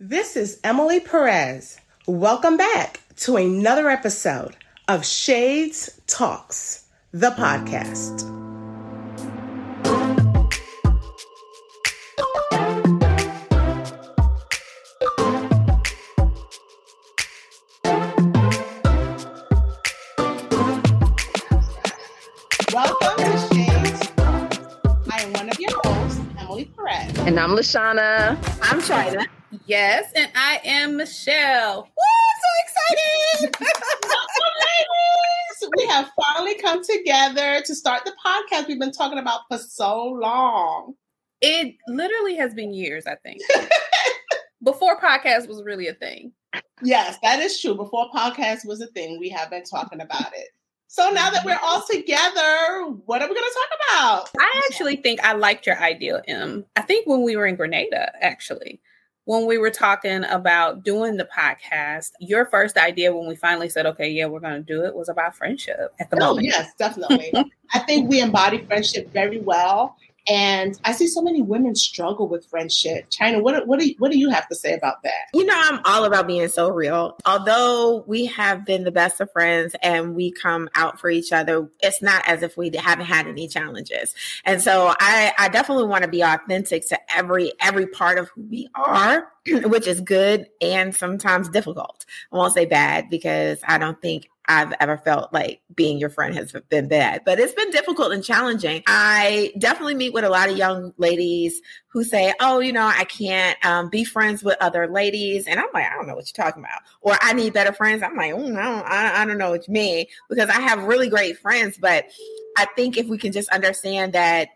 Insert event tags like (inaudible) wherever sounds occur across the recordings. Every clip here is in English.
This is Emily Perez. Welcome back to another episode of Shades Talks, the podcast. Welcome to Shades I am one of your hosts, Emily Perez. And I'm Lashana. I'm China. Yes, and I am Michelle. Woo, so excited! (laughs) ladies! We have finally come together to start the podcast we've been talking about for so long. It literally has been years, I think. (laughs) Before podcast was really a thing. Yes, that is true. Before podcast was a thing, we have been talking about it. So now that we're all together, what are we going to talk about? I actually think I liked your idea, Em. I think when we were in Grenada, actually, when we were talking about doing the podcast, your first idea when we finally said, okay, yeah, we're going to do it was about friendship at the Oh, moment. yes, definitely. I think we embody friendship very well. And I see so many women struggle with friendship. China, what, what, do you, what do you have to say about that? You know, I'm all about being so real. Although we have been the best of friends and we come out for each other, it's not as if we haven't had any challenges. And so I, I definitely want to be authentic to every every part of who we are, (clears throat) which is good and sometimes difficult. I won't say bad because I don't think I've ever felt like being your friend has been bad, but it's been difficult and challenging. I definitely meet with a lot of young ladies who say, "Oh, you know, I can't um, be friends with other ladies," and I'm like, "I don't know what you're talking about," or "I need better friends." I'm like, mm, I, don't, I, I don't know what you mean because I have really great friends, but I think if we can just understand that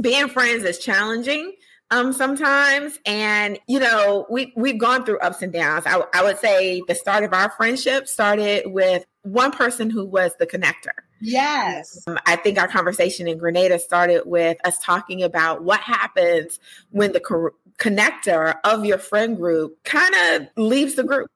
being friends is challenging um sometimes and you know we we've gone through ups and downs I, I would say the start of our friendship started with one person who was the connector Yes. um, I think our conversation in Grenada started with us talking about what happens when the co- connector of your friend group kind of leaves the group.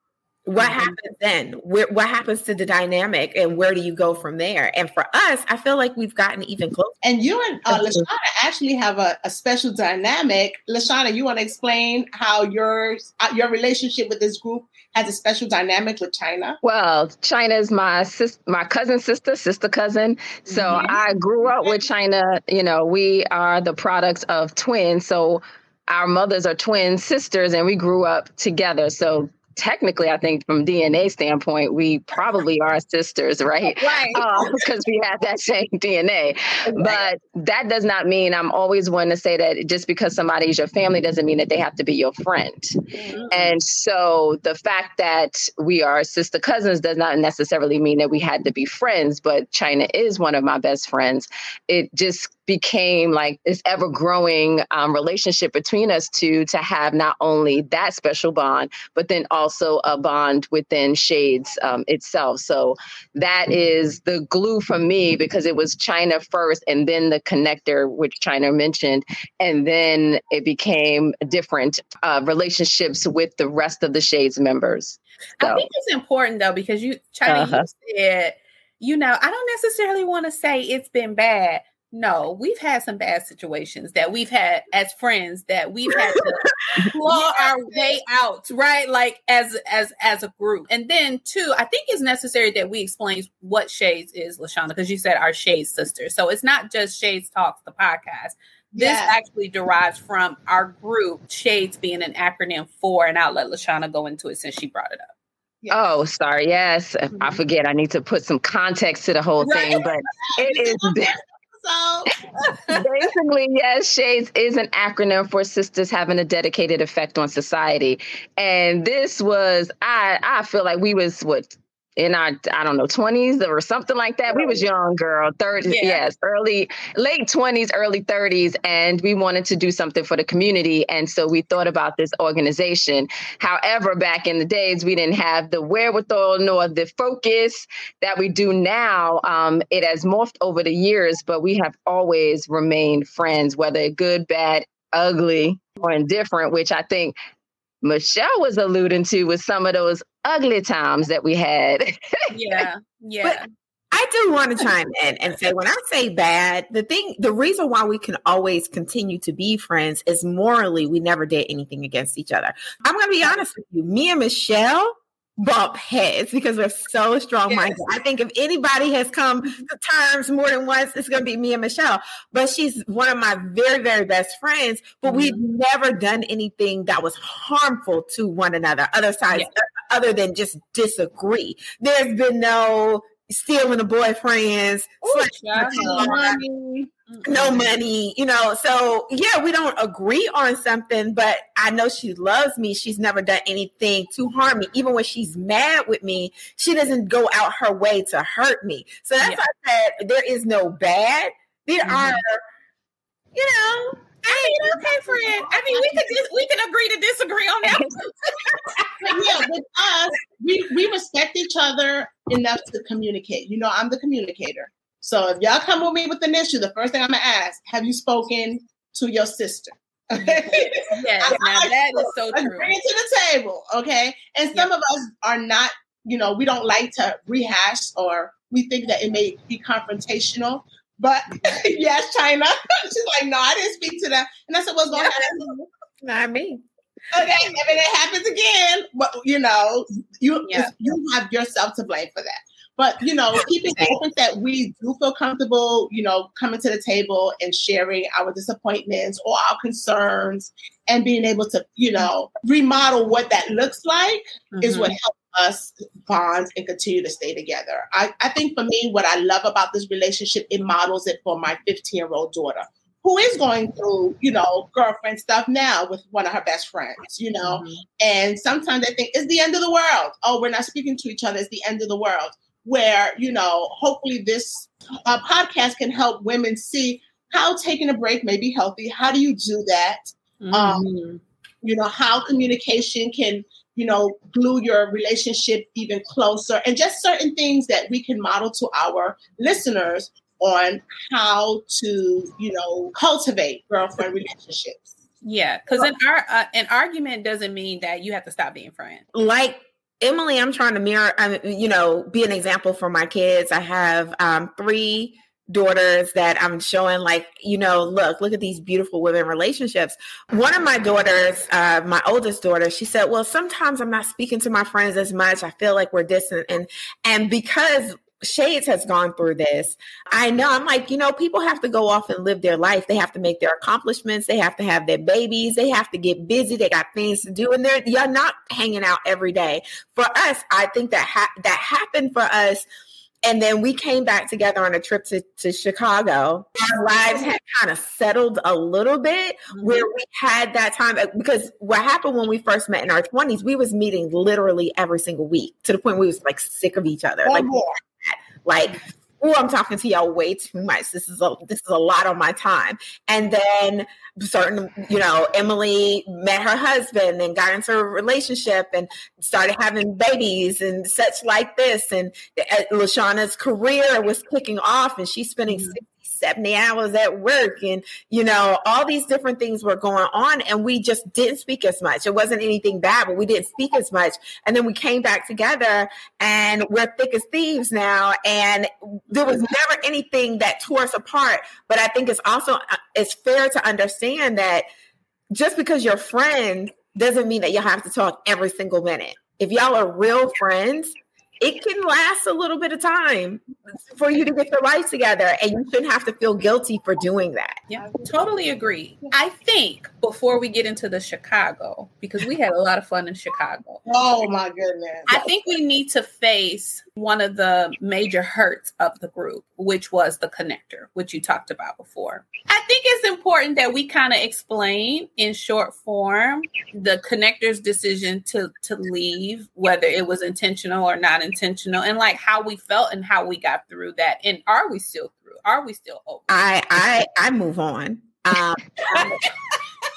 What Mhm. happens then? Where, what happens to the dynamic, and where do you go from there? And for us, I feel like we've gotten even closer. And you and uh, Lashana actually have a, a special dynamic. Lashana, you want to explain how your uh, your relationship with this group has a special dynamic with China? Well, China's my sis, my cousin sister, sister cousin. So Mhm. I grew up with China. You know, we are the products of twins. So our mothers are twin sisters, and we grew up together. So technically, I think from DNA standpoint, we probably are sisters, right? (laughs) Right. because we have that same DNA. But that does not mean I'm always one to say that just because somebody is your family doesn't mean that they have to be your friend. Mhm. And so the fact that we are sister cousins does not necessarily mean that we had to be friends, but China is one of my best friends. It just became like this ever growing um, relationship between us two to have not only that special bond, but then also a bond within Shades um, itself. So that is the glue for me because it was China first and then the connector, which China mentioned. And then it became different uh, relationships with the rest of the Shades members. I think it's important though because you China Uh-huh. you said, you know, I don't necessarily want to say it's been bad. No, we've had some bad situations that we've had as friends that we've had to (laughs) claw our way out, right? Like as as as a group. And then two, I think it's necessary that we explain what Shades is, Lashana, because you said our Shades sister. So it's not just Shades Talks, the podcast. This Yes. actually derives from our group, Shades being an acronym for, and I'll let Lashana go into it since she brought it up. oh, sorry. Yes, I mm-hmm. forget. I need to put some context to the whole thing, but it (laughs) is. So (laughs) Basically, yes, Shades is an acronym for Sisters Having a Dedicated Effect on Society. And this was, I I feel like we was what in our I don't know 20s or something like that. We was young girl, 30s, Yeah. yes, early late 20s, early 30s, and we wanted to do something for the community. And so we thought about this organization. However, back in the days, we didn't have the wherewithal nor the focus that we do now. Um, it has morphed over the years, but we have always remained friends, whether good, bad, ugly, or indifferent, which I think Michelle was alluding to with some of those ugly times that we had. Yeah, (laughs) yeah. I I do want to chime (laughs) in and say when I say bad, the thing, the reason why we can always continue to be friends is morally we never did anything against each other. I'm going to be honest with you. Me and Michelle bump heads because we're so strong minded. Yes. I think if anybody has come to terms more than once, it's going to be me and Michelle. But she's one of my very, very best friends. But mm-hmm. we've never done anything that was harmful to one another, other sides, yeah. Other than just disagree. There's been no stealing the boyfriends, money, no money, you know. So yeah, we don't agree on something, but I know she loves me. She's never done anything to harm me. Even when she's mad with me, she doesn't go out her way to hurt me. So that's yeah. why I said there is no bad. There mm-hmm. are, you know, I mean, okay, friend. I mean, we could just we can agree to disagree on that. (laughs) yeah, with us, we we respect each other enough to communicate. You know, I'm the communicator. So if y'all come with me with an issue, the first thing I'm gonna ask: Have you spoken to your sister? (laughs) yes, now that is so true. Bring it to the table, okay? And some of us are not, you know, we don't like to rehash or we think that it may be confrontational. But (laughs) yes, China. (laughs) She's like, no, I didn't speak to them. And I said, what's going on? Not me. Okay, if it happens again, but you know, you yeah. you have yourself to blame for that. But you know, keeping open that we do feel comfortable, you know, coming to the table and sharing our disappointments or our concerns and being able to, you know, remodel what that looks like mm-hmm. is what mm-hmm. helps us bond and continue to stay together. I, I think for me, what I love about this relationship, it models it for my 15 year old daughter who is going through, you know, girlfriend stuff now with one of her best friends, you know. Mm-hmm. And sometimes I think it's the end of the world. Oh, we're not speaking to each other. It's the end of the world. Where, you know, hopefully this uh, podcast can help women see how taking a break may be healthy. How do you do that? Um, mm-hmm. Um, you know, how communication can you know, glue your relationship even closer, and just certain things that we can model to our listeners on how to, you know, cultivate girlfriend relationships. Yeah, because an, ar- uh, an argument doesn't mean that you have to stop being friends. Like Emily, I'm trying to mirror, um, you know, be an example for my kids. I have um, three daughters that I'm showing like, you know, look, look at these beautiful women relationships. One of my daughters, uh, my oldest daughter, she said, well, sometimes I'm not speaking to my friends as much. I feel like we're distant. And, and because Shades has gone through this. I know I'm like, you know, people have to go off and live their life. They have to make their accomplishments. They have to have their babies. They have to get busy. They got things to do, and they're you're not hanging out every day. For us, I think that ha- that happened for us and then we came back together on a trip to, to Chicago. Our lives had kind of settled a little bit mm-hmm. where we had that time uh, because what happened when we first met in our 20s, we was meeting literally every single week to the point we was like sick of each other. like, like oh, I'm talking to y'all way too much. This is a this is a lot on my time. And then certain, you know, Emily met her husband and got into a relationship and started having babies and such like this. And uh, Lashana's career was kicking off and she's spending mm-hmm. 70 hours at work and you know all these different things were going on and we just didn't speak as much. It wasn't anything bad but we didn't speak as much. And then we came back together and we're thick as thieves now. And there was never anything that tore us apart. But i think it's also uh, it's fair to understand that just because you're friends doesn't mean that you have to talk every single minute. If y'all are real friends it can last a little bit of time for you to get your life together and you shouldn't have to feel guilty for doing that. Yeah, totally agree. I think before we get into the Chicago, because we had a lot of fun in Chicago. Oh my goodness. I think we need to face one of the major hurts of the group, which was the connector, which you talked about before. I think it's important that we kind of explain in short form the connector's decision to to leave, whether it was intentional or not intentional, and like how we felt and how we got through that. And are we still through? Are we still open? I I I move on. Um, (laughs)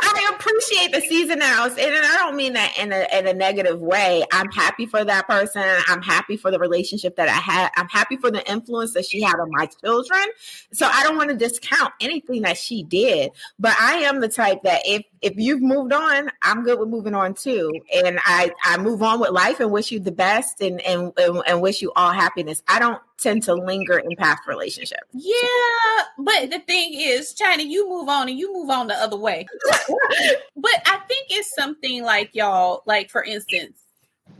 I appreciate the season seasonals, and I don't mean that in a in a negative way. I'm happy for that person. I'm happy for the relationship that I had. I'm happy for the influence that she had on my children. So I don't want to discount anything that she did, but I am the type that if if you've moved on, I'm good with moving on too, and I I move on with life and wish you the best and and and, and wish you all happiness. I don't tend to linger in past relationships. Yeah, but the thing is, China, you move on and you move on the other way. (laughs) but I think it's something like y'all, like for instance,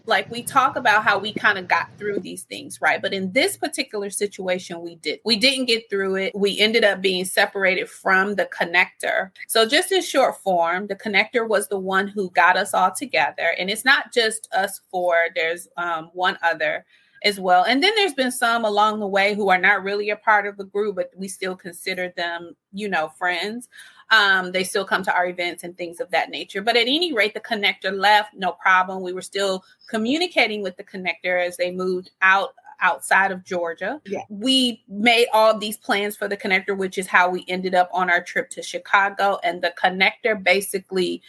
like we talk about how we kind of got through these things right but in this particular situation we did we didn't get through it we ended up being separated from the connector so just in short form the connector was the one who got us all together and it's not just us four there's um, one other as well. And then there's been some along the way who are not really a part of the group, but we still consider them, you know, friends. Um, they still come to our events and things of that nature. But at any rate, the connector left, no problem. We were still communicating with the connector as they moved out outside of Georgia. Yeah. We made all these plans for the connector, which is how we ended up on our trip to Chicago. And the connector basically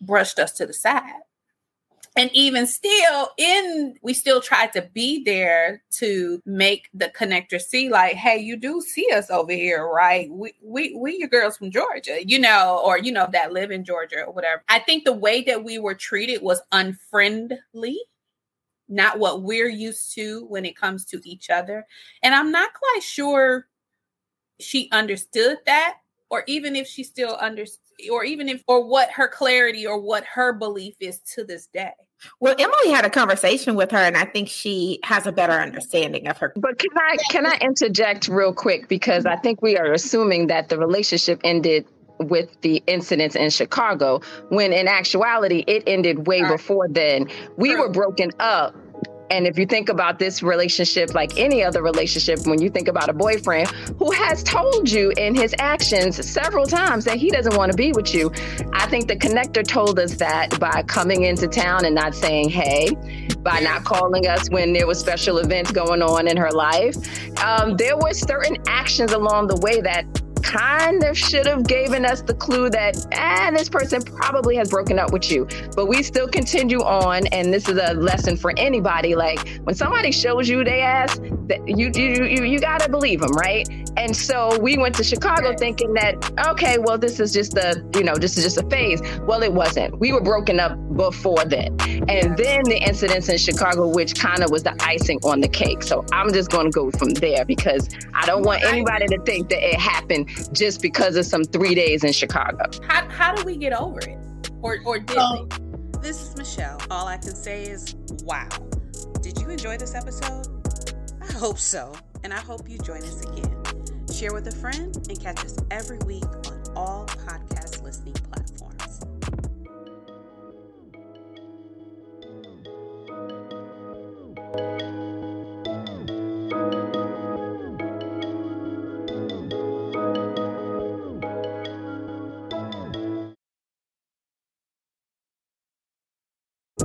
brushed us to the side and even still in we still tried to be there to make the connector see like hey you do see us over here right? We we we your girls from georgia you know or you know that live in georgia or whatever. I think the way that we were treated was unfriendly not what we're used to when it comes to each other. And i'm not quite sure she understood that or even if she still understood or even if or what her clarity or what her belief is to this day. Well, Emily had a conversation with her, and I think she has a better understanding of her. But can I can I interject real quick because I think we are assuming that the relationship ended with the incidents in Chicago, when in actuality it ended way right. before then. We True. were broken up and if you think about this relationship, like any other relationship, when you think about a boyfriend who has told you in his actions several times that he doesn't want to be with you, I think the connector told us that by coming into town and not saying, hey, by not calling us when there was special events going on in her life. Um, there were certain actions along the way that kind of should have given us the clue that ah, this person probably has broken up with you. But we still continue on, and this is a lesson for anybody. Like when somebody shows you they ass, that you you you, you gotta believe them, right? And so we went to Chicago thinking that okay, well this is just a you know this is just a phase. Well, it wasn't. We were broken up before then, and then the incidents in Chicago, which kind of was the icing on the cake. So I'm just going to go from there because I don't want anybody to think that it happened just because of some three days in Chicago. How, how do we get over it? Or, or did well, This is Michelle. All I can say is, wow. Did you enjoy this episode? I hope so. And I hope you join us again. Share with a friend and catch us every week on all podcasts